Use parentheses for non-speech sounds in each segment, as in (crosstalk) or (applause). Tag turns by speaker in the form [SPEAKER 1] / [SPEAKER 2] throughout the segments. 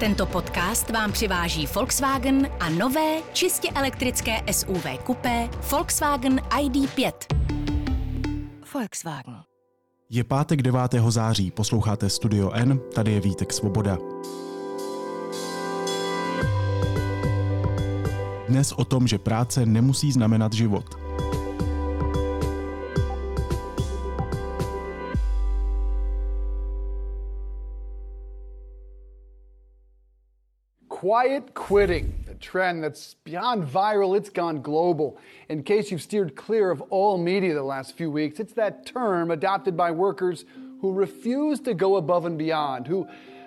[SPEAKER 1] Tento podcast vám přiváží Volkswagen a nové, čistě elektrické SUV kupé Volkswagen ID5. Volkswagen.
[SPEAKER 2] Je pátek 9. září, posloucháte Studio N, tady je Vítek Svoboda. Dnes o tom, že práce nemusí znamenat život.
[SPEAKER 3] Quiet quitting, a trend that's beyond viral, it's gone global. In case you've steered clear of all media the last few weeks, it's that term adopted by workers who refuse to go above and beyond, who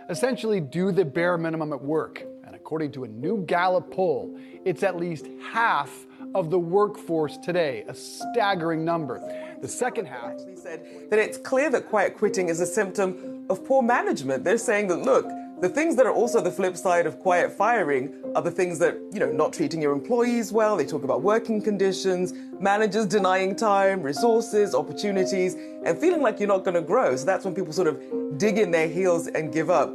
[SPEAKER 3] essentially do the bare minimum at work. And according to a new Gallup poll, it's at least half of the workforce today, a staggering number. The second half
[SPEAKER 4] actually said that it's clear that quiet quitting is a symptom of poor management. They're saying that, look, the things that are also the flip side of quiet firing are the things that, you know, not treating your employees well. They talk about working conditions, managers denying time, resources, opportunities, and feeling like you're not going to grow. So that's when people sort of dig in their heels and give up.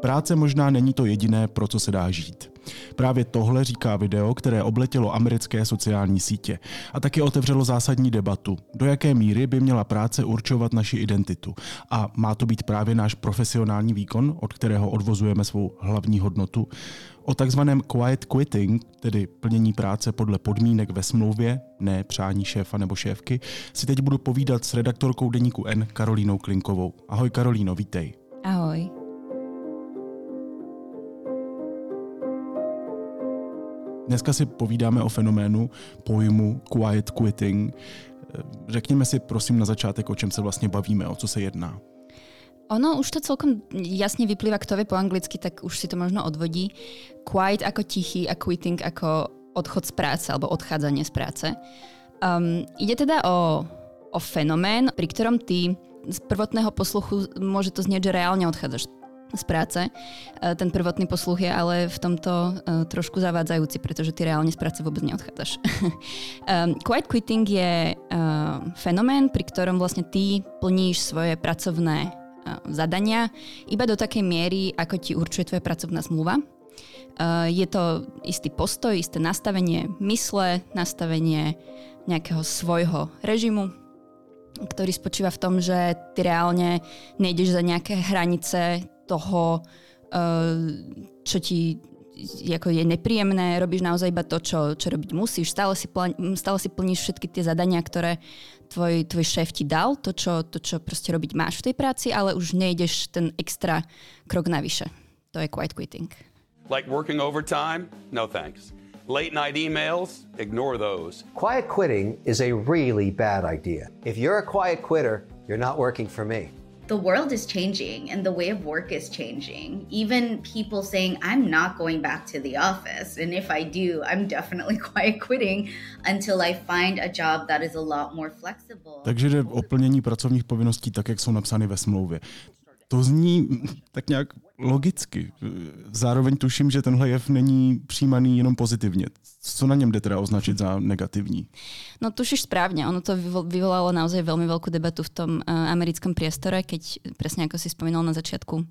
[SPEAKER 2] Práce možná není to jediné, pro co se dá žít. Právě tohle říká video, které obletělo americké sociální sítě a taky otevřelo zásadní debatu, do jaké míry by měla práce určovat naši identitu. A má to být právě náš profesionální výkon, od kterého odvozujeme svou hlavní hodnotu. O takzvaném quiet quitting, tedy plnění práce podle podmínek ve smlouvě, ne přání šéfa nebo šéfky, si teď budu povídat s redaktorkou deníku N Karolínou Klinkovou. Ahoj Karolíno, vítej.
[SPEAKER 5] Ahoj.
[SPEAKER 2] Dneska si povídáme o fenoménu pojmu quiet quitting. Řekněme si prosím na začátek, o čem se vlastně bavíme, o co se jedná.
[SPEAKER 5] Ono už to celkom jasne vyplýva, kto vie po anglicky, tak už si to možno odvodí. Quiet ako tichý a quitting ako odchod z práce alebo odchádzanie z práce. Um, ide teda o, o fenomén, pri ktorom ty z prvotného posluchu môže to znieť, že reálne odchádzaš z práce. E, ten prvotný posluch je ale v tomto e, trošku zavádzajúci, pretože ty reálne z práce vôbec neodchádzaš. (laughs) E, quiet quitting je fenomén, pri ktorom vlastne ty plníš svoje pracovné zadania iba do takej miery, ako ti určuje tvoja pracovná zmluva. Je to istý postoj, isté nastavenie mysle, nastavenie nejakého svojho režimu, ktorý spočíva v tom, že ty reálne nejdeš za nejaké hranice toho, eh, čo ti ako je nepríjemné, robíš naozaj iba to, čo, čo robiť musíš. Stále si, plň, stále si plníš všetky tie zadania, ktoré tvoj, tvoj šéf ti dal, to čo, to, čo proste robiť máš v tej práci, ale už nejdeš ten extra krok navyše. To je quiet quitting.
[SPEAKER 6] Like working overtime? No thanks. Late night emails? Ignore those.
[SPEAKER 7] Quiet quitting is a really bad idea. If you're a quiet quitter, you're not working for me
[SPEAKER 8] the world is changing and the way of work is changing. Even people saying, I'm not going back to the office. And if I do, I'm definitely (laughs) quiet quitting until I find a job that is a lot more flexible.
[SPEAKER 2] Takže jde o plnění pracovních povinností tak, jak jsou napsány ve smlouvě. To zní (laughs) tak nějak logicky. Zároveň tuším, že tenhle jev není přijímaný jenom pozitivně. Co na něm jde teda označit za negativní?
[SPEAKER 5] No tušíš správne. Ono to vyvolalo naozaj veľmi veľkú debatu v tom uh, americkom priestore, keď presne ako si spomínal na začiatku,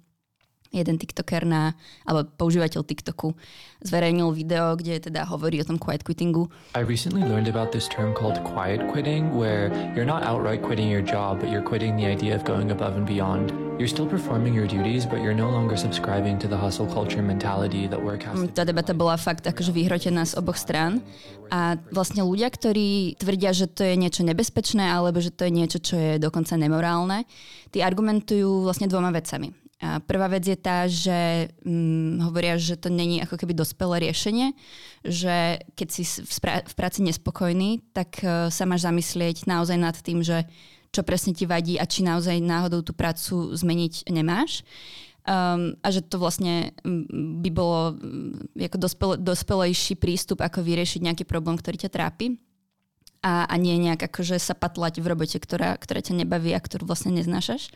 [SPEAKER 5] jeden TikToker na, alebo používateľ TikToku zverejnil video, kde teda hovorí o tom quiet quittingu.
[SPEAKER 9] I recently learned about this term called quiet quitting, where you're not outright quitting your job, but you're quitting the idea of going above and beyond. You're still performing your duties, but you're no longer subscribing to the hustle culture mentality that work has
[SPEAKER 5] Tá debata bola fakt akože vyhrotená z oboch strán. A vlastne ľudia, ktorí tvrdia, že to je niečo nebezpečné, alebo že to je niečo, čo je dokonca nemorálne, tí argumentujú vlastne dvoma vecami. A prvá vec je tá, že hm, hovoria, že to není ako keby dospelé riešenie, že keď si v, spra- v práci nespokojný, tak uh, sa máš zamyslieť naozaj nad tým, že čo presne ti vadí a či naozaj náhodou tú prácu zmeniť nemáš. Um, a že to vlastne by bolo ako dospel, dospelejší prístup, ako vyriešiť nejaký problém, ktorý ťa trápi. A, a nie nejak akože sa patlať v robote, ktorá, ktorá ťa nebaví a ktorú vlastne neznášaš.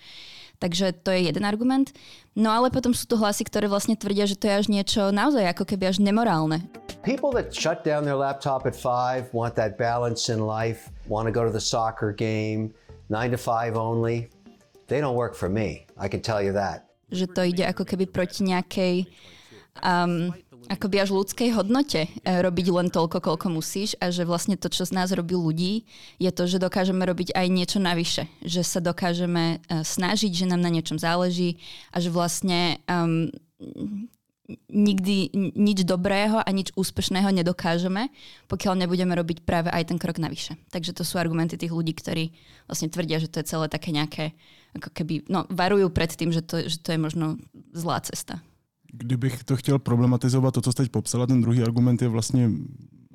[SPEAKER 5] Takže to je jeden argument. No ale potom sú tu hlasy, ktoré vlastne tvrdia, že to je až niečo naozaj ako keby až nemorálne.
[SPEAKER 7] People that shut down their laptop at 5 want that balance in life, want to go to the soccer game, 9 to 5 only. They don't work for me. I can tell you that.
[SPEAKER 5] Že to ide ako keby proti nejakej um, akoby až ľudskej hodnote e, robiť len toľko, koľko musíš a že vlastne to, čo z nás robí ľudí, je to, že dokážeme robiť aj niečo navyše. Že sa dokážeme uh, snažiť, že nám na niečom záleží a že vlastne um, nikdy nič dobrého a nič úspešného nedokážeme, pokiaľ nebudeme robiť práve aj ten krok navyše. Takže to sú argumenty tých ľudí, ktorí vlastne tvrdia, že to je celé také nejaké, ako keby, no varujú pred tým, že to, že to je možno zlá cesta.
[SPEAKER 2] Kdybych to chtěl problematizovat, to, co jste teď popsala, ten druhý argument je vlastně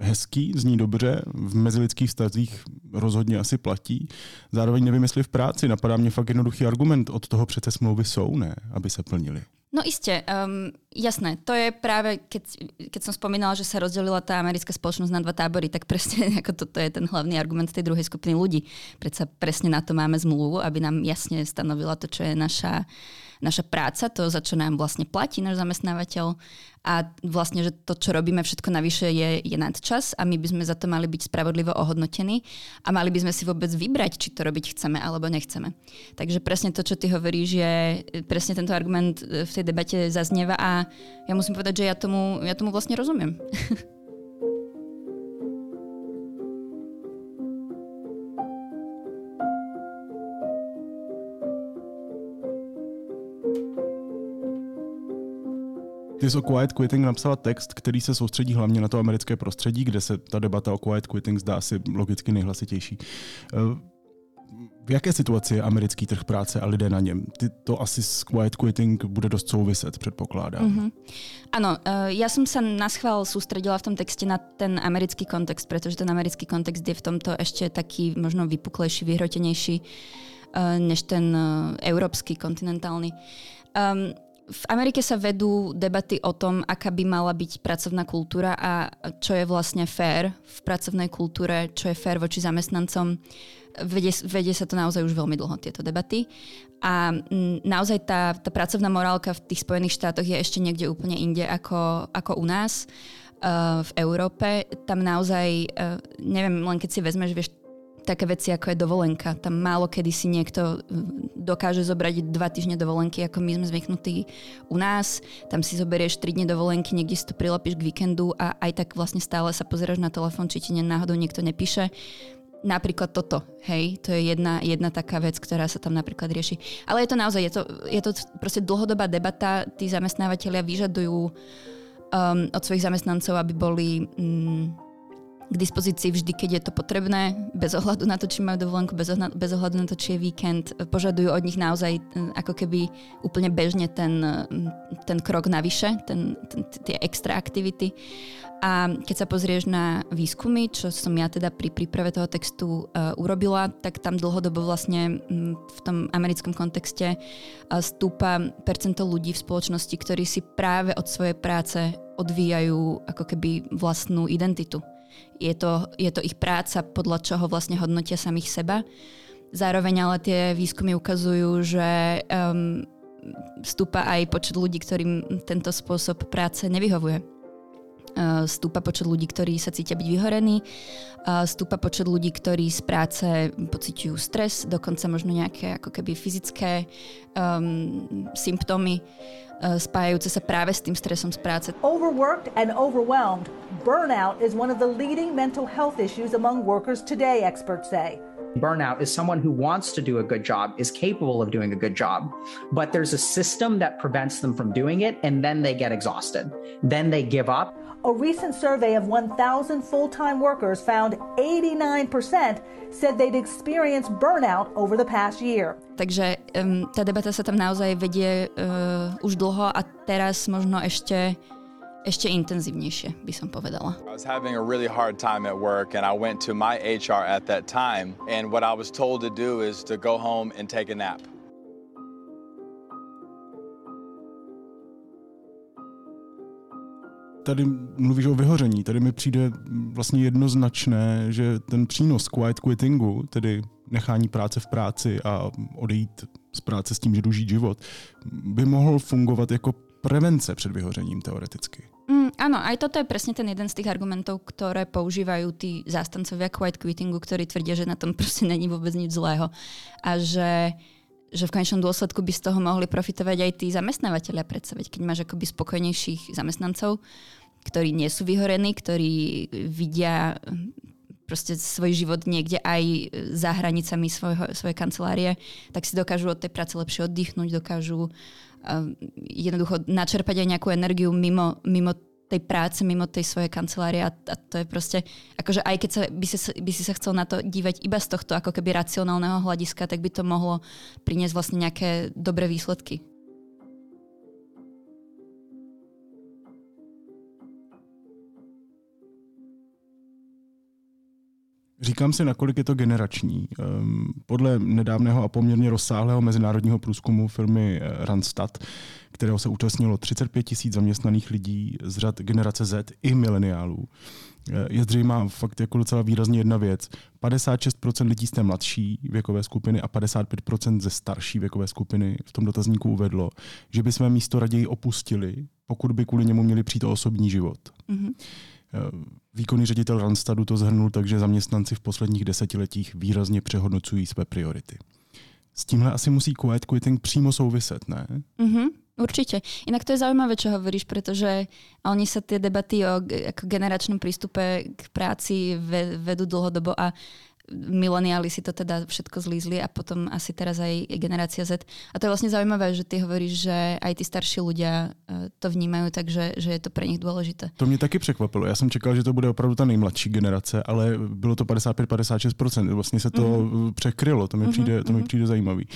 [SPEAKER 2] hezký, zní dobře, v mezilidských vztazích rozhodně asi platí. Zároveň nevím, jestli v práci napadá mě fakt jednoduchý argument, od toho přece smlouvy jsou, ne, aby se plnili.
[SPEAKER 5] No iste, um, jasné. To je práve, keď, keď som spomínala, že sa rozdelila tá americká spoločnosť na dva tábory, tak presne (laughs) ako toto je ten hlavný argument tej druhej skupiny ľudí. Predsa presne na to máme zmluvu, aby nám jasne stanovila to, čo je naša naša práca, to, za čo nám vlastne platí náš zamestnávateľ a vlastne, že to, čo robíme všetko navyše je, je nadčas a my by sme za to mali byť spravodlivo ohodnotení a mali by sme si vôbec vybrať, či to robiť chceme alebo nechceme. Takže presne to, čo ty hovoríš, je presne tento argument v tej debate zaznieva a ja musím povedať, že ja tomu, ja tomu vlastne rozumiem. (laughs)
[SPEAKER 2] Jsi o quiet quitting napsala text, který se soustředí hlavně na to americké prostředí, kde se ta debata o quiet quitting zdá si logicky nejhlasitější. Eh, v jaké situaci je americký trh práce a lidé na něm? Ty to asi s quiet quitting bude dost souviset, předpokládám. Mm-hmm.
[SPEAKER 5] Ano, uh, já jsem se na schvál soustředila v tom texte na ten americký kontext, protože ten americký kontext je v tomto ještě taký možno vypuklejší, vyhrotenější uh, než ten uh, európsky, kontinentálny. Um, v Amerike sa vedú debaty o tom, aká by mala byť pracovná kultúra a čo je vlastne fér v pracovnej kultúre, čo je fér voči zamestnancom. Vedie, vedie sa to naozaj už veľmi dlho, tieto debaty. A naozaj tá, tá pracovná morálka v tých Spojených štátoch je ešte niekde úplne inde ako, ako u nás. Uh, v Európe, tam naozaj, uh, neviem, len keď si vezmeš, vieš, také veci, ako je dovolenka. Tam málo kedy si niekto dokáže zobrať dva týždne dovolenky, ako my sme zvyknutí u nás. Tam si zoberieš 3 dni dovolenky, niekde si to prilepíš k víkendu a aj tak vlastne stále sa pozeráš na telefón, či ti náhodou niekto nepíše. Napríklad toto, hej, to je jedna, jedna taká vec, ktorá sa tam napríklad rieši. Ale je to naozaj, je to, je to proste dlhodobá debata, tí zamestnávateľia vyžadujú um, od svojich zamestnancov, aby boli um, k dispozícii vždy, keď je to potrebné, bez ohľadu na to, či majú dovolenku, bez, ohľadu, na to, či je víkend. Požadujú od nich naozaj e, ako keby úplne bežne ten, e, ten krok navyše, ten, ten, tie extra aktivity. A keď sa pozrieš na výskumy, čo som ja teda pri príprave toho textu uh, urobila, tak tam dlhodobo vlastne um, v tom americkom kontexte uh, stúpa percento ľudí v spoločnosti, ktorí si práve od svojej práce odvíjajú ako keby vlastnú identitu. Je to, je to ich práca, podľa čoho vlastne hodnotia samých seba. Zároveň ale tie výskumy ukazujú, že um, stúpa aj počet ľudí, ktorým tento spôsob práce nevyhovuje. Uh, stúpa počet ľudí, ktorí sa cítia byť vyhorení, uh, stúpa počet ľudí, ktorí z práce pociťujú stres, dokonca možno nejaké ako keby fyzické um, symptómy. Eh, spájajúce sa práve s tým stresom z práce.
[SPEAKER 10] Overworked and overwhelmed, burnout is one of the leading mental health issues among workers today, experts say.
[SPEAKER 11] Burnout is someone who wants to do a good job, is capable of doing a good job, but there's a system that prevents them from doing it, and then they get exhausted. Then they give up.
[SPEAKER 10] A recent survey of 1,000 full time workers found 89% said they'd experienced burnout over the past year.
[SPEAKER 5] Takže um, tá debata sa tam naozaj vedie uh, už dlho a teraz možno ešte ešte intenzívnejšie, by som povedala.
[SPEAKER 12] I was having a really hard time at work and I went to my HR at that time and what I was told to do is to go home and take a nap.
[SPEAKER 2] Tady mluvíš o vyhoření. Tady mi přijde vlastně jednoznačné, že ten přínos quiet quittingu, tedy nechání práce v práci a odejít z práce s tím, že žít život, by mohl fungovat jako prevence před vyhořením teoreticky.
[SPEAKER 5] Mm, áno, aj toto je presne ten jeden z tých argumentov, ktoré používajú tí zástancovia quiet quittingu, ktorí tvrdia, že na tom proste není vôbec nič zlého. A že že v konečnom dôsledku by z toho mohli profitovať aj tí zamestnávateľia predstaviť, keď máš akoby spokojnejších zamestnancov, ktorí nie sú vyhorení, ktorí vidia proste svoj život niekde aj za hranicami svojho, svojej kancelárie, tak si dokážu od tej práce lepšie oddychnúť, dokážu uh, jednoducho načerpať aj nejakú energiu mimo, mimo tej práce, mimo tej svojej kancelárie a, a to je proste, akože aj keď sa, by, si, by si sa chcel na to dívať iba z tohto ako keby racionálneho hľadiska, tak by to mohlo priniesť vlastne nejaké dobré výsledky.
[SPEAKER 2] Říkám si, nakolik je to generační. Ehm, podle nedávného a poměrně rozsáhlého mezinárodního průzkumu firmy eh, Randstad, kterého se účastnilo 35 tisíc zaměstnaných lidí z řad generace Z i mileniálů, eh, je zřejmá fakt jako docela výrazně jedna věc. 56% lidí z té mladší věkové skupiny a 55% ze starší věkové skupiny v tom dotazníku uvedlo, že by své místo raději opustili, pokud by kvůli němu měli přijít o osobní život. Mm-hmm. Výkonný ředitel Randstadu to zhrnul tak, že zaměstnanci v posledních desetiletích výrazně přehodnocují své priority. S tímhle asi musí quiet quitting přímo souviset, ne?
[SPEAKER 5] Mm-hmm. Určite. Inak to je zaujímavé, čo hovoríš, pretože oni sa tie debaty o ako generačnom prístupe k práci vedú dlhodobo a mileniáli si to teda všetko zlízli a potom asi teraz aj generácia Z. A to je vlastne zaujímavé, že ty hovoríš, že aj tí starší ľudia e, to vnímajú, takže že je to pre nich dôležité.
[SPEAKER 2] To mě taky překvapilo. Já jsem čekal, že to bude opravdu ta nejmladší generace, ale bylo to 55-56%. Vlastně se to mm-hmm. překrylo. To mi, mm-hmm. přijde, to mi mhm. přijde zajímavý.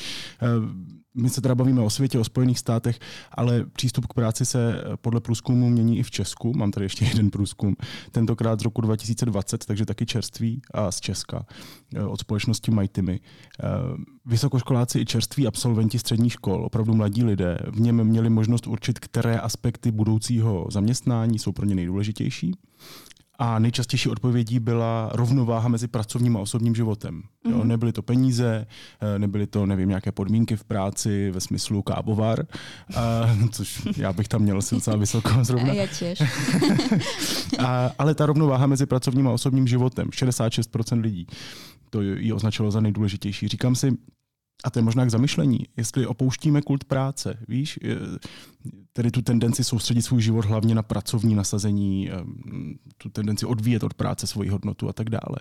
[SPEAKER 2] My se teda bavíme o světě, o Spojených státech, ale přístup k práci se podle průzkumu mění i v Česku. Mám tady ještě (laughs) jeden průzkum, tentokrát z roku 2020, takže taky čerství a z Česka eh, od společnosti Majtimy. Eh, vysokoškoláci i čerství absolventi středních škol, opravdu mladí lidé, v něm měli možnost určit, které aspekty budoucího zaměstnání jsou pro ně nejdůležitější a nejčastější odpovědí byla rovnováha mezi pracovním a osobním životem. Jo, mhm. nebyly to peníze, eh, nebyly to, nevím, nějaké podmínky v práci ve smyslu kábovar, a, což já bych tam měl si docela vysoko (laughs) zrovna.
[SPEAKER 5] Já těž. (laughs)
[SPEAKER 2] a, ale ta rovnováha mezi pracovním a osobním životem, 66% lidí, to ji označilo za nejdůležitější. Říkám si, a to je možná k zamyšlení, jestli opouštíme kult práce, víš, tedy tu tendenci soustředit svůj život hlavně na pracovní nasazení, tu tendenci odvíjet od práce svoji hodnotu a tak dále.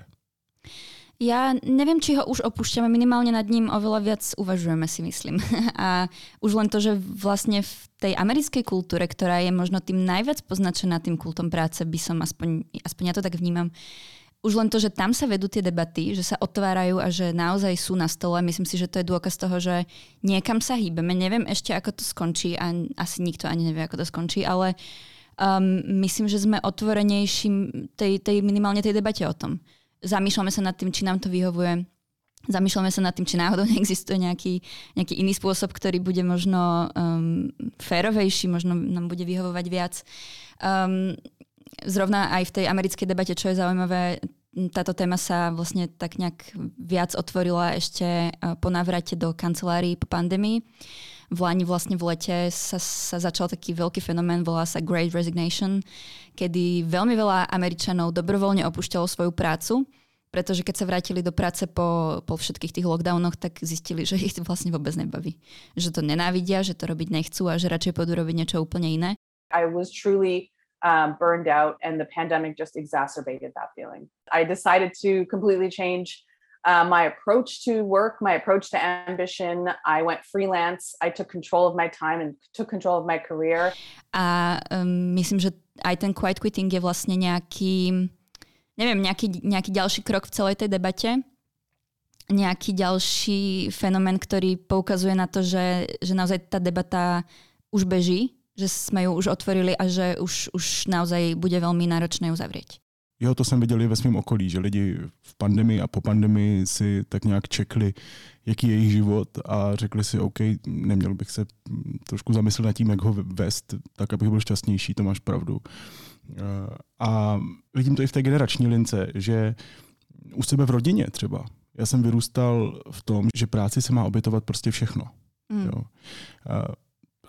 [SPEAKER 5] Ja neviem, či ho už opúšťame, minimálne nad ním oveľa viac uvažujeme, si myslím. (laughs) A už len to, že vlastne v tej americkej kultúre, ktorá je možno tým najviac poznačená tým kultom práce, by som aspoň, aspoň ja to tak vnímam, už len to, že tam sa vedú tie debaty, že sa otvárajú a že naozaj sú na stole, myslím si, že to je dôkaz toho, že niekam sa hýbeme. Neviem ešte, ako to skončí a asi nikto ani nevie, ako to skončí, ale um, myslím, že sme otvorenejší tej, tej, minimálne tej debate o tom. Zamýšľame sa nad tým, či nám to vyhovuje. Zamýšľame sa nad tým, či náhodou neexistuje nejaký, nejaký iný spôsob, ktorý bude možno um, férovejší, možno nám bude vyhovovať viac. Um, zrovna aj v tej americkej debate, čo je zaujímavé, táto téma sa vlastne tak nejak viac otvorila ešte e, po návrate do kancelárií po pandémii. V Lani vlastne v lete sa, sa začal taký veľký fenomén, volá sa Great Resignation, kedy veľmi veľa Američanov dobrovoľne opúšťalo svoju prácu, pretože keď sa vrátili do práce po, po všetkých tých lockdownoch, tak zistili, že ich vlastne vôbec nebaví. Že to nenávidia, že to robiť nechcú a že radšej pôjdu robiť niečo úplne iné.
[SPEAKER 13] I was truly um, burned out, and the pandemic just exacerbated that feeling. I decided to completely change uh, my approach to work, my approach to ambition. I went freelance. I took control of my time and took control of my career.
[SPEAKER 5] A um, myslím, že aj ten quiet quitting je vlastne nejaký, neviem, nejaký, nejaký ďalší krok v celej tej debate. Nejaký ďalší fenomén, ktorý poukazuje na to, že, že naozaj tá debata už beží že jsme ju už otvorili a že už, už naozaj bude velmi náročné uzavrieť.
[SPEAKER 2] Jo, to jsem viděl i ve svém okolí, že lidi v pandemii a po pandemii si tak nějak čekli, jaký je jejich život a řekli si, OK, neměl bych se trošku zamyslet nad tím, jak ho vést, tak abych byl šťastnější, to máš pravdu. A vidím to i v té generační lince, že u sebe v rodině třeba. Já jsem vyrůstal v tom, že práci se má obětovat prostě všechno. Mm. Jo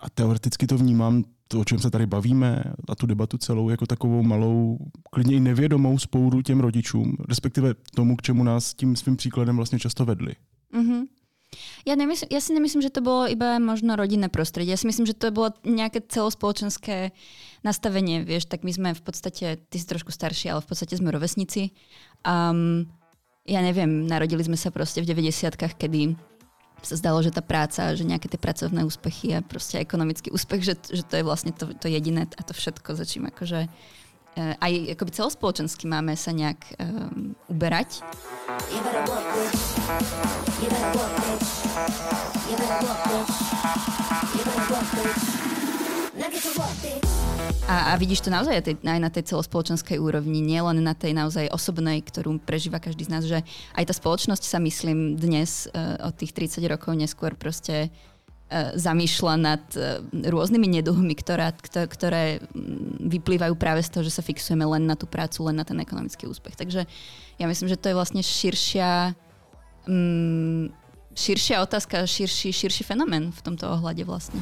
[SPEAKER 2] a teoreticky to vnímám, to, o čem se tady bavíme, a tu debatu celou jako takovou malou, klidně i nevědomou spouru těm rodičům, respektive tomu, k čemu nás tím svým příkladem vlastně často vedli.
[SPEAKER 5] Mm-hmm. Ja, nemysl- ja si nemyslím, že to bolo iba možno rodinné prostredie. Ja si myslím, že to bolo nejaké celospoločenské nastavenie. Vieš, tak my sme v podstate, ty si trošku starší, ale v podstate sme rovesníci. Um, ja neviem, narodili sme sa proste v 90-kách, kedy sa zdalo, že tá práca, že nejaké tie pracovné úspechy a proste ekonomický úspech, že, že to je vlastne to, to jediné a to všetko, za čím akože uh, aj akoby celospoločensky máme sa nejak um, uberať. A, a vidíš to naozaj aj, aj na tej celospoločenskej úrovni, nie len na tej naozaj osobnej, ktorú prežíva každý z nás, že aj tá spoločnosť sa myslím dnes uh, od tých 30 rokov neskôr proste uh, zamýšľa nad uh, rôznymi neduhmi, ktorá, ktoré vyplývajú práve z toho, že sa fixujeme len na tú prácu, len na ten ekonomický úspech. Takže ja myslím, že to je vlastne širšia um, širšia otázka, širší, širší fenomén v tomto ohľade vlastne.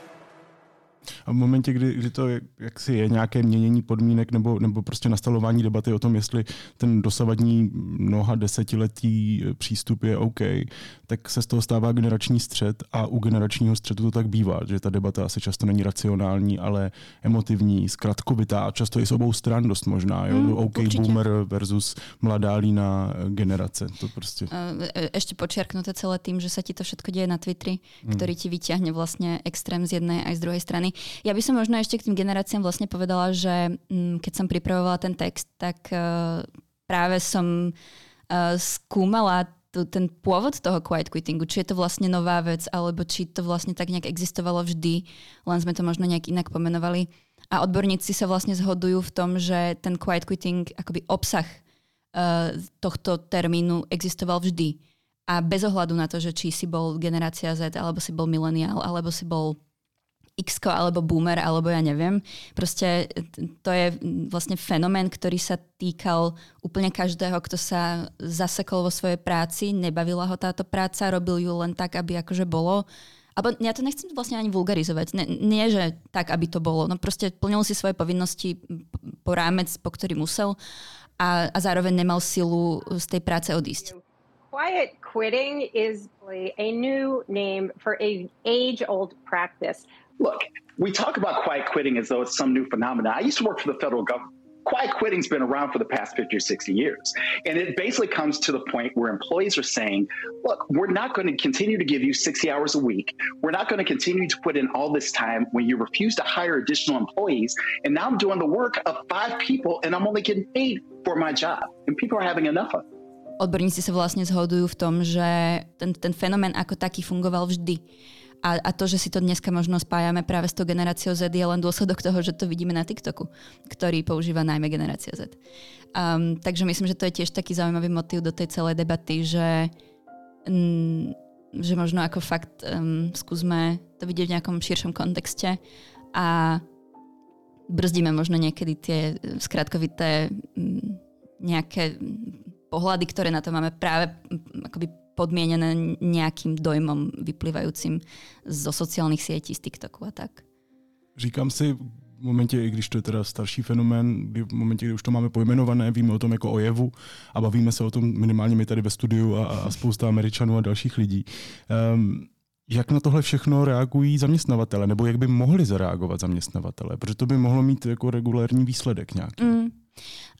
[SPEAKER 2] A v momentě, kdy, kdy to jaksi je nějaké měnění podmínek nebo, nebo prostě nastavování debaty o tom, jestli ten dosavadní mnoha desetiletí přístup je OK, tak se z toho stává generační střed a u generačního střetu to tak bývá, že ta debata asi často není racionální, ale emotivní, zkratkovitá a často i z obou stran dost možná. Jo? Mm, OK určitě. boomer versus mladá lína generace. To prostě...
[SPEAKER 5] Ešte počiarknuté celé tým, že sa ti to všetko deje na Twitteri, mm. ktorý ti vyťahne vlastne extrém z jednej aj z druhej strany. Ja by som možno ešte k tým generáciám vlastne povedala, že mm, keď som pripravovala ten text, tak uh, práve som uh, skúmala ten pôvod toho quiet quittingu, či je to vlastne nová vec, alebo či to vlastne tak nejak existovalo vždy, len sme to možno nejak inak pomenovali. A odborníci sa vlastne zhodujú v tom, že ten quiet quitting, akoby obsah uh, tohto termínu existoval vždy. A bez ohľadu na to, že či si bol generácia Z, alebo si bol mileniál, alebo si bol x alebo boomer, alebo ja neviem. Proste to je vlastne fenomén, ktorý sa týkal úplne každého, kto sa zasekol vo svojej práci, nebavila ho táto práca, robil ju len tak, aby akože bolo. Alebo ja to nechcem vlastne ani vulgarizovať. Nie, nie, že tak, aby to bolo. No proste plnil si svoje povinnosti po rámec, po ktorý musel a, a zároveň nemal silu z tej práce odísť.
[SPEAKER 14] Quiet quitting is a new name for a age-old practice.
[SPEAKER 15] Look, we talk about quiet quitting as though it's some new phenomenon. I used to work for the federal government. Quiet quitting's been around for the past 50 or 60 years. And it basically comes to the point where employees are saying, look, we're not going to continue to give you 60 hours a week. We're not going to continue to put in all this time when you refuse to hire additional employees. And now I'm doing the work of five people and I'm only getting paid for my job. And people are having enough of it.
[SPEAKER 5] Odborníci sa vlastne zhodujú v tom, že ten, ten fenomén ako taký fungoval vždy. A, a to, že si to dneska možno spájame práve s tou generáciou Z, je len dôsledok toho, že to vidíme na TikToku, ktorý používa najmä generácia Z. Um, takže myslím, že to je tiež taký zaujímavý motív do tej celej debaty, že, um, že možno ako fakt um, skúsme to vidieť v nejakom širšom kontexte a brzdíme možno niekedy tie skratkovité um, nejaké pohľady, ktoré na to máme práve akoby podmienené nejakým dojmom vyplývajúcim zo sociálnych sietí, z TikToku a tak.
[SPEAKER 2] Říkám si, v momentě, i když to je teda starší fenomén, kdy v momentě, kdy už to máme pojmenované, víme o tom jako o jevu a bavíme se o tom minimálně my tady ve studiu a, a spousta Američanů a dalších lidí. Um, jak na tohle všechno reagují zaměstnavatele, nebo jak by mohli zareagovat zaměstnavatele? Protože to by mohlo mít jako regulární výsledek nějaký. Mm.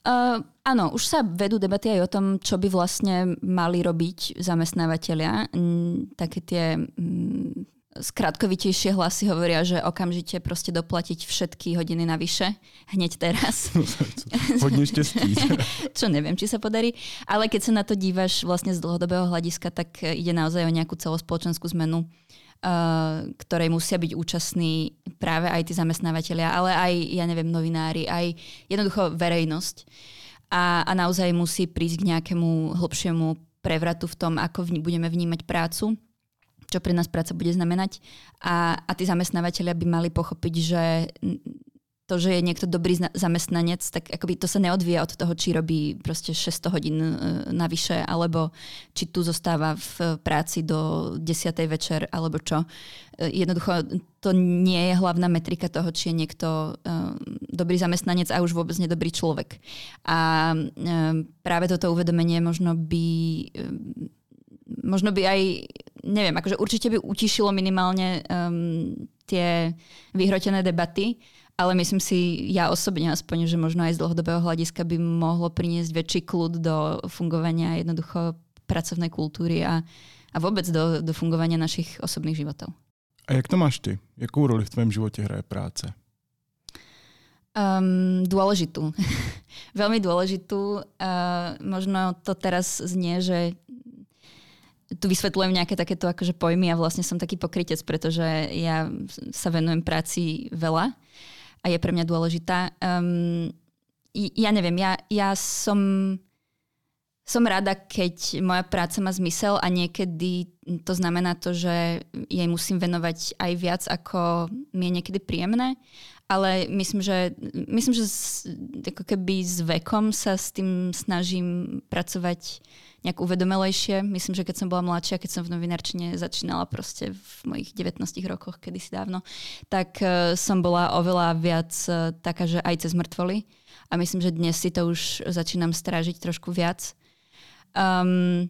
[SPEAKER 5] Uh, áno, už sa vedú debaty aj o tom, čo by vlastne mali robiť zamestnávateľia. Mm, také tie mm, skratkovitejšie hlasy hovoria, že okamžite proste doplatiť všetky hodiny navyše, hneď teraz. (laughs)
[SPEAKER 2] Hodne šťastí. (laughs)
[SPEAKER 5] Čo neviem, či sa podarí. Ale keď sa na to dívaš vlastne z dlhodobého hľadiska, tak ide naozaj o nejakú celospoločenskú zmenu Uh, ktorej musia byť účastní práve aj tí zamestnávateľia, ale aj, ja neviem, novinári, aj jednoducho verejnosť. A, a naozaj musí prísť k nejakému hlbšiemu prevratu v tom, ako vní, budeme vnímať prácu, čo pre nás práca bude znamenať. A, a tí zamestnávateľia by mali pochopiť, že to, že je niekto dobrý zamestnanec, tak akoby to sa neodvíja od toho, či robí proste 600 hodín e, navyše, alebo či tu zostáva v práci do 10. večer, alebo čo. E, jednoducho to nie je hlavná metrika toho, či je niekto e, dobrý zamestnanec a už vôbec nedobrý človek. A práve toto uvedomenie možno by možno by aj, neviem, akože určite by utišilo minimálne um, tie vyhrotené debaty, ale myslím si, ja osobne aspoň, že možno aj z dlhodobého hľadiska by mohlo priniesť väčší kľud do fungovania jednoducho pracovnej kultúry a, a vôbec do, do fungovania našich osobných životov.
[SPEAKER 2] A jak to máš ty? Jakou roli v tvém životě hraje práce?
[SPEAKER 5] Um, dôležitú. (laughs) Veľmi dôležitú. Uh, možno to teraz znie, že tu vysvetľujem nejaké takéto akože pojmy a vlastne som taký pokrytec, pretože ja sa venujem práci veľa a je pre mňa dôležitá. Um, ja neviem, ja, ja som som rada, keď moja práca má zmysel a niekedy to znamená to, že jej musím venovať aj viac, ako mi je niekedy príjemné. Ale myslím, že, myslím, že s, ako keby s vekom sa s tým snažím pracovať nejak uvedomelejšie. Myslím, že keď som bola mladšia, keď som v novinárčine začínala proste v mojich 19 rokoch, kedysi dávno, tak uh, som bola oveľa viac uh, taká, že aj cez mŕtvoly. A myslím, že dnes si to už začínam strážiť trošku viac Um,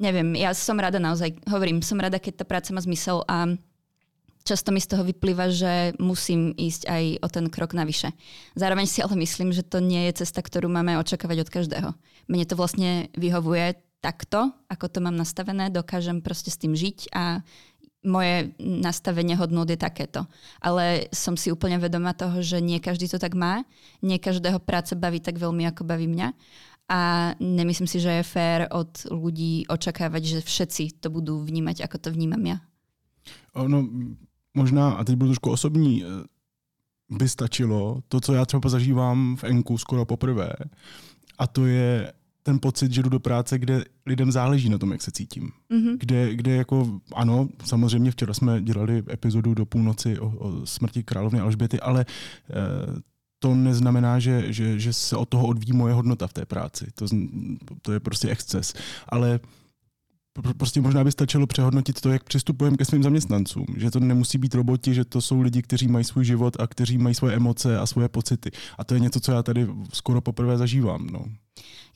[SPEAKER 5] neviem, ja som rada naozaj, hovorím, som rada, keď tá práca má zmysel a často mi z toho vyplýva, že musím ísť aj o ten krok navyše. Zároveň si ale myslím, že to nie je cesta, ktorú máme očakávať od každého. Mne to vlastne vyhovuje takto, ako to mám nastavené, dokážem proste s tým žiť a moje nastavenie hodnot je takéto. Ale som si úplne vedomá toho, že nie každý to tak má, nie každého práca baví tak veľmi, ako baví mňa a nemyslím si, že je fér od ľudí očakávať, že všetci to budú vnímať, ako to vnímam ja.
[SPEAKER 2] No, možná, a teď budu trošku osobní, eh, by stačilo to, co já třeba zažívám v Enku skoro poprvé, a to je ten pocit, že jdu do práce, kde lidem záleží na tom, jak se cítím. Mm-hmm. Kde, kde jako, ano, samozřejmě včera jsme dělali epizodu do půlnoci o, o smrti královny Alžběty, ale e, to neznamená, že, že, že se od toho odvíjí moje hodnota v té práci. To, to je prostě exces. Ale prostě možná by stačilo přehodnotit to, jak přistupujeme ke svým zaměstnancům. Že to nemusí být roboti, že to jsou lidi, kteří mají svůj život a kteří mají svoje emoce a svoje pocity. A to je něco, co já tady skoro poprvé zažívám. No.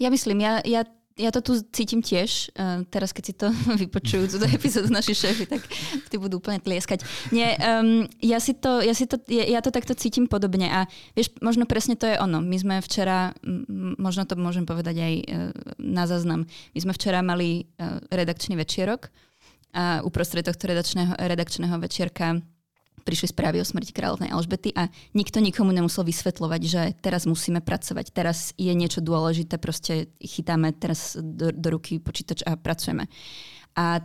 [SPEAKER 5] Ja myslím, ja, ja ja to tu cítim tiež. Uh, teraz, keď si to (laughs) vypočujú, túto (laughs) epizódu naši šéfy, tak ty budú úplne tlieskať. Nie, um, ja, si to, ja, si to, ja, ja to takto cítim podobne. A vieš, možno presne to je ono. My sme včera, možno to môžem povedať aj uh, na záznam, my sme včera mali uh, redakčný večierok a uprostred tohto redakčného, redakčného večierka prišli správy o smrti kráľovnej Alžbety a nikto nikomu nemusel vysvetľovať, že teraz musíme pracovať, teraz je niečo dôležité, proste chytáme teraz do, do ruky počítač a pracujeme. A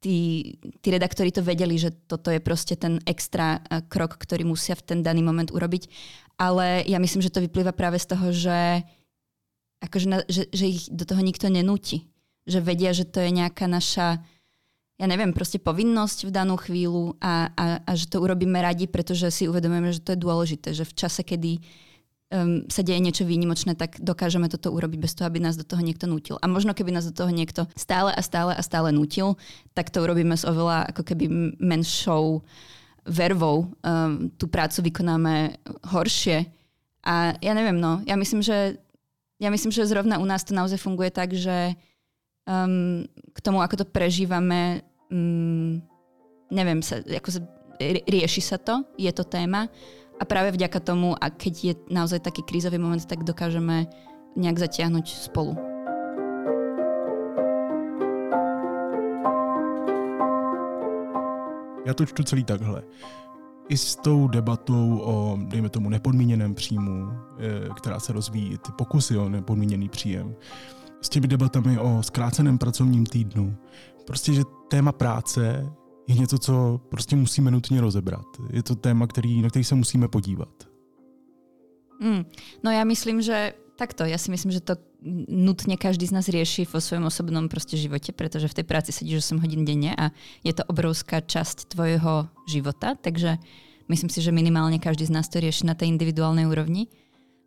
[SPEAKER 5] tí, tí redaktori to vedeli, že toto je proste ten extra krok, ktorý musia v ten daný moment urobiť. Ale ja myslím, že to vyplýva práve z toho, že, akože na, že, že ich do toho nikto nenúti. Že vedia, že to je nejaká naša ja neviem, proste povinnosť v danú chvíľu a, a, a že to urobíme radi, pretože si uvedomujeme, že to je dôležité, že v čase, kedy um, sa deje niečo výnimočné, tak dokážeme toto urobiť bez toho, aby nás do toho niekto nutil. A možno keby nás do toho niekto stále a stále a stále nutil, tak to urobíme s oveľa ako keby menšou vervou. Um, tú prácu vykonáme horšie. A ja neviem, no, ja myslím, že ja myslím, že zrovna u nás to naozaj funguje tak, že um, k tomu, ako to prežívame, mm, neviem, sa, ako sa, rieši sa to, je to téma a práve vďaka tomu, a keď je naozaj taký krízový moment, tak dokážeme nejak zatiahnuť spolu.
[SPEAKER 2] Já to čtu celý takhle. I s tou debatou o, dejme tomu, nepodmíněném příjmu, eh, která se rozvíjí, ty pokusy o nepodmíněný příjem, s těmi debatami o zkráceném pracovním týdnu. Prostě, že téma práce je něco, co prostě musíme nutně rozebrat. Je to téma, který, na který se musíme podívat.
[SPEAKER 5] Mm, no ja myslím, že takto. Ja si myslím, že to nutne každý z nás rieši vo svojom osobnom proste živote, pretože v tej práci sedíš 8 hodín denne a je to obrovská časť tvojho života, takže myslím si, že minimálne každý z nás to rieši na tej individuálnej úrovni.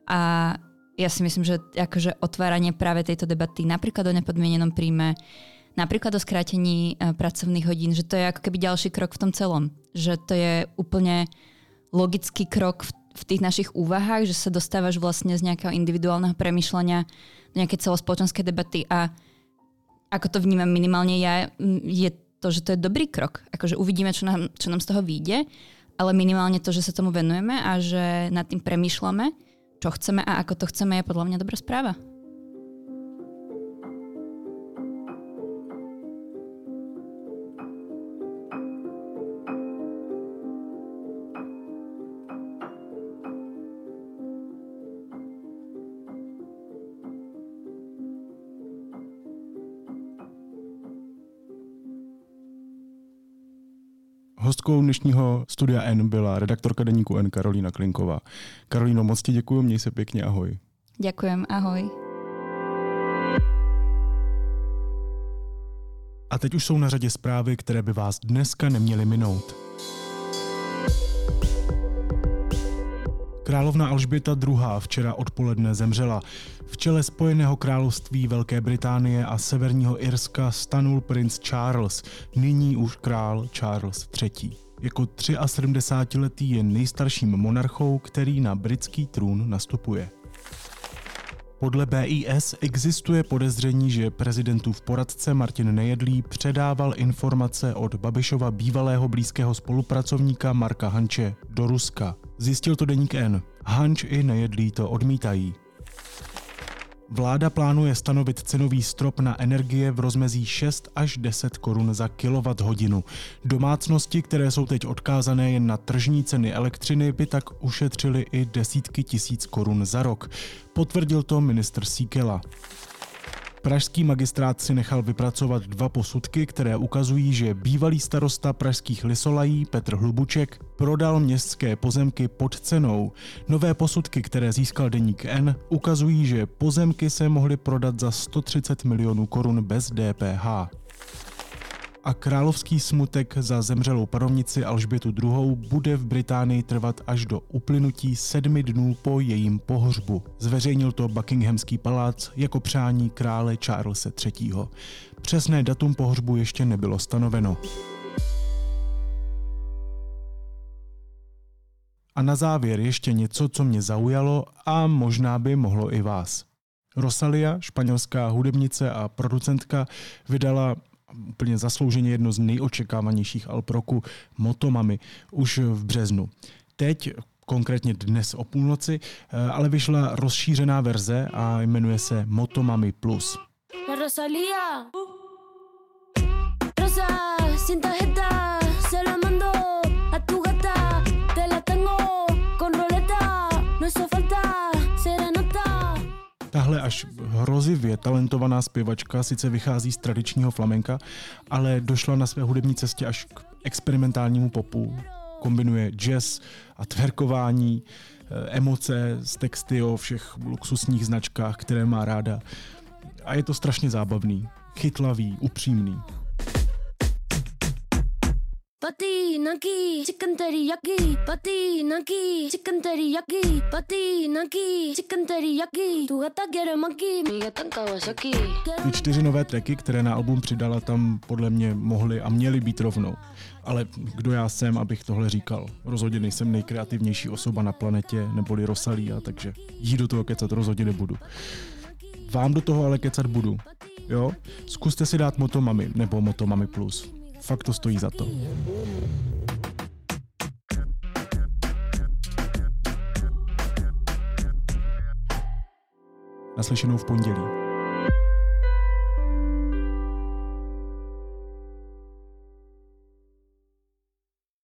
[SPEAKER 5] A ja si myslím, že akože otváranie práve tejto debaty napríklad o nepodmienenom príjme, napríklad o skrátení e, pracovných hodín, že to je ako keby ďalší krok v tom celom. Že to je úplne logický krok v, v tých našich úvahách, že sa dostávaš vlastne z nejakého individuálneho premyšľania do nejaké celospoločenské debaty a ako to vnímam minimálne ja, je to, že to je dobrý krok. Akože uvidíme, čo nám, čo nám z toho vyjde, ale minimálne to, že sa tomu venujeme a že nad tým premýšľame, čo chceme a ako to chceme, je podľa mňa dobrá správa.
[SPEAKER 2] Hostkou dnešního studia N byla redaktorka deníku N Karolína Klinková. Karolíno, moc ti děkuji, měj se pěkně, ahoj.
[SPEAKER 5] Ďakujem, ahoj.
[SPEAKER 2] A teď už jsou na řadě zprávy, které by vás dneska neměly minout. Královna Alžběta II. včera odpoledne zemřela. V čele Spojeného království Velké Británie a Severního Irska stanul princ Charles, nyní už král Charles III. Jako 73-letý je nejstarším monarchou, který na britský trůn nastupuje. Podle BIS existuje podezření, že prezidentův poradce Martin Nejedlý předával informace od Babišova bývalého blízkého spolupracovníka Marka Hanče do Ruska. Zjistil to deník N. Hanč i Nejedlý to odmítají. Vláda plánuje stanovit cenový strop na energie v rozmezí 6 až 10 korun za kilowatt-hodinu. Domácnosti, které jsou teď odkázané jen na tržní ceny elektřiny, by tak ušetřily i desítky tisíc korun za rok. Potvrdil to ministr Síkela. Pražský magistrát si nechal vypracovat dva posudky, které ukazují, že bývalý starosta pražských Lisolají Petr Hlubuček prodal městské pozemky pod cenou. Nové posudky, které získal deník N, ukazují, že pozemky se mohly prodat za 130 milionů korun bez DPH a královský smutek za zemřelou panovnici Alžbětu II. bude v Británii trvat až do uplynutí sedmi dnů po jejím pohřbu. Zveřejnil to Buckinghamský palác jako přání krále Charlesa III. Přesné datum pohřbu ještě nebylo stanoveno. A na závěr ještě něco, co mě zaujalo a možná by mohlo i vás. Rosalia, španělská hudebnice a producentka, vydala úplně zaslouženě jedno z nejočekávanějších alb roku Motomami už v březnu. Teď konkrétně dnes o půlnoci, eh, ale vyšla rozšířená verze a jmenuje se Motomami Plus. La. Rosa, se la mando a Tahle až hrozivě talentovaná zpěvačka sice vychází z tradičního flamenka, ale došla na své hudební cestě až k experimentálnímu popu. Kombinuje jazz a tverkování, eh, emoce z texty o všech luxusních značkách, které má ráda. A je to strašně zábavný, chytlavý, upřímný. Patinaki, chicken teriyaki. Patinaki, chicken teriyaki. Patinaki, chicken teriyaki. Tu gata quiere maki, mi Kawasaki. Ty čtyři nové tracky, které na album přidala, tam podle mě mohly a měly být rovnou. Ale kdo já jsem, abych tohle říkal? Rozhodně nejsem nejkreativnější osoba na planetě, neboli Rosalia, takže jí do toho kecat rozhodně nebudu. Vám do toho ale kecat budu. Jo? Zkuste si dát Motomami nebo Motomami Plus. Fakt to stojí za to. Naslyšenou v pondělí.